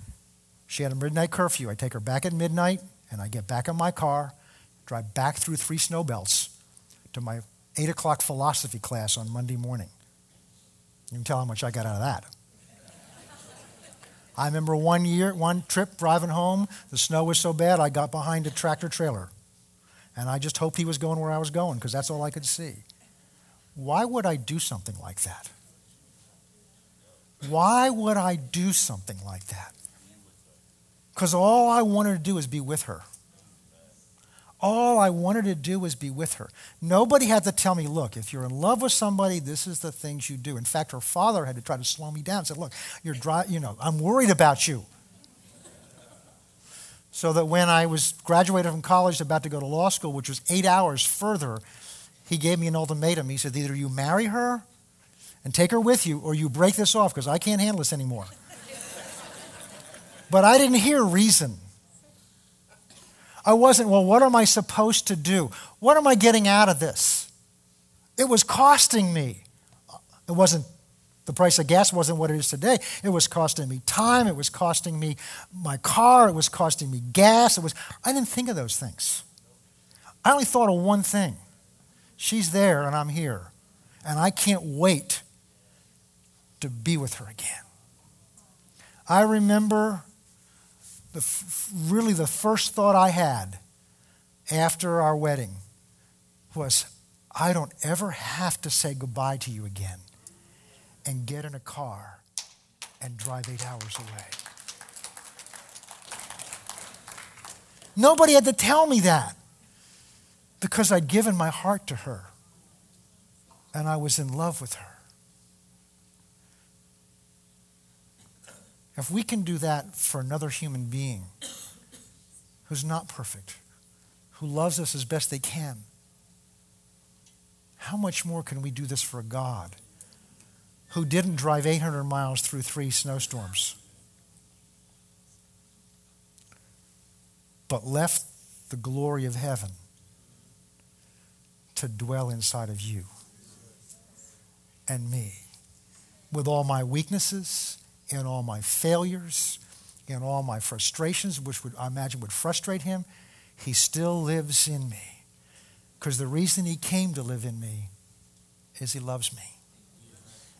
she had a midnight curfew, I'd take her back at midnight, and I'd get back in my car, drive back through three snow belts to my 8 o'clock philosophy class on Monday morning. You can tell how much I got out of that. I remember one year, one trip driving home, the snow was so bad I got behind a tractor trailer. And I just hoped he was going where I was going because that's all I could see. Why would I do something like that? Why would I do something like that? Because all I wanted to do was be with her. All I wanted to do was be with her. Nobody had to tell me, look, if you're in love with somebody, this is the things you do. In fact, her father had to try to slow me down and said, look, you're dry, you know, I'm worried about you. So that when I was graduated from college, about to go to law school, which was eight hours further, he gave me an ultimatum. He said, either you marry her and take her with you, or you break this off because I can't handle this anymore. but I didn't hear reason. I wasn't, well, what am I supposed to do? What am I getting out of this? It was costing me. It wasn't, the price of gas wasn't what it is today. It was costing me time. It was costing me my car. It was costing me gas. It was, I didn't think of those things. I only thought of one thing she's there and I'm here. And I can't wait to be with her again. I remember the, really the first thought I had after our wedding was, I don't ever have to say goodbye to you again and get in a car and drive eight hours away. Nobody had to tell me that because I'd given my heart to her and I was in love with her. If we can do that for another human being who's not perfect, who loves us as best they can, how much more can we do this for a God who didn't drive 800 miles through three snowstorms, but left the glory of heaven to dwell inside of you and me with all my weaknesses and all my failures, and all my frustrations, which would, I imagine would frustrate him, he still lives in me. Because the reason he came to live in me is he loves me.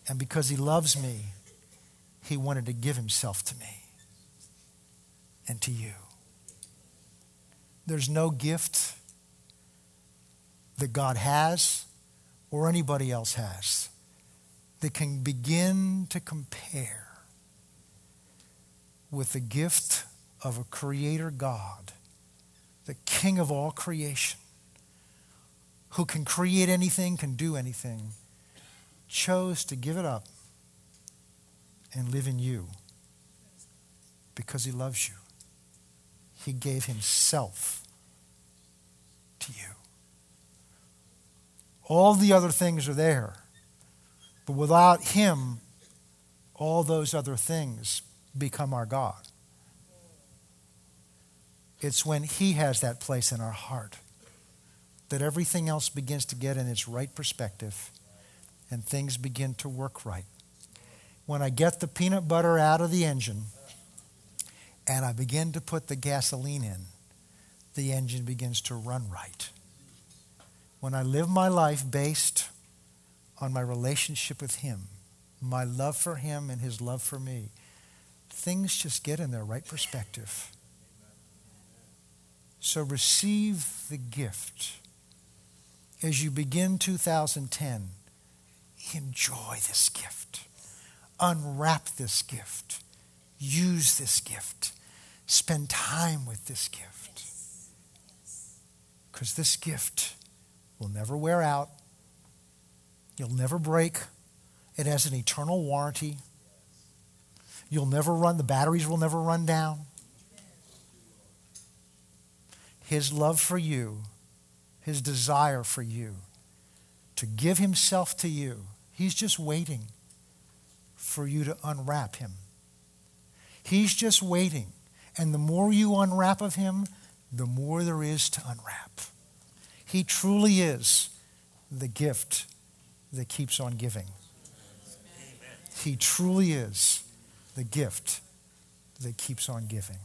And because he loves me, he wanted to give himself to me and to you. There's no gift that God has or anybody else has that can begin to compare with the gift of a creator God, the king of all creation, who can create anything, can do anything, chose to give it up and live in you because he loves you. He gave himself to you. All the other things are there, but without him, all those other things become our God. It's when He has that place in our heart that everything else begins to get in its right perspective and things begin to work right. When I get the peanut butter out of the engine and I begin to put the gasoline in, the engine begins to run right. When I live my life based on my relationship with Him, my love for Him and His love for me, things just get in their right perspective. So receive the gift. As you begin 2010, enjoy this gift. Unwrap this gift. Use this gift. Spend time with this gift. Because this gift will never wear out. You'll never break. It has an eternal warranty. You'll never run, the batteries will never run down. His love for you, his desire for you, to give himself to you, he's just waiting for you to unwrap him. He's just waiting. And the more you unwrap of him, the more there is to unwrap. He truly is the gift that keeps on giving. He truly is the gift that keeps on giving.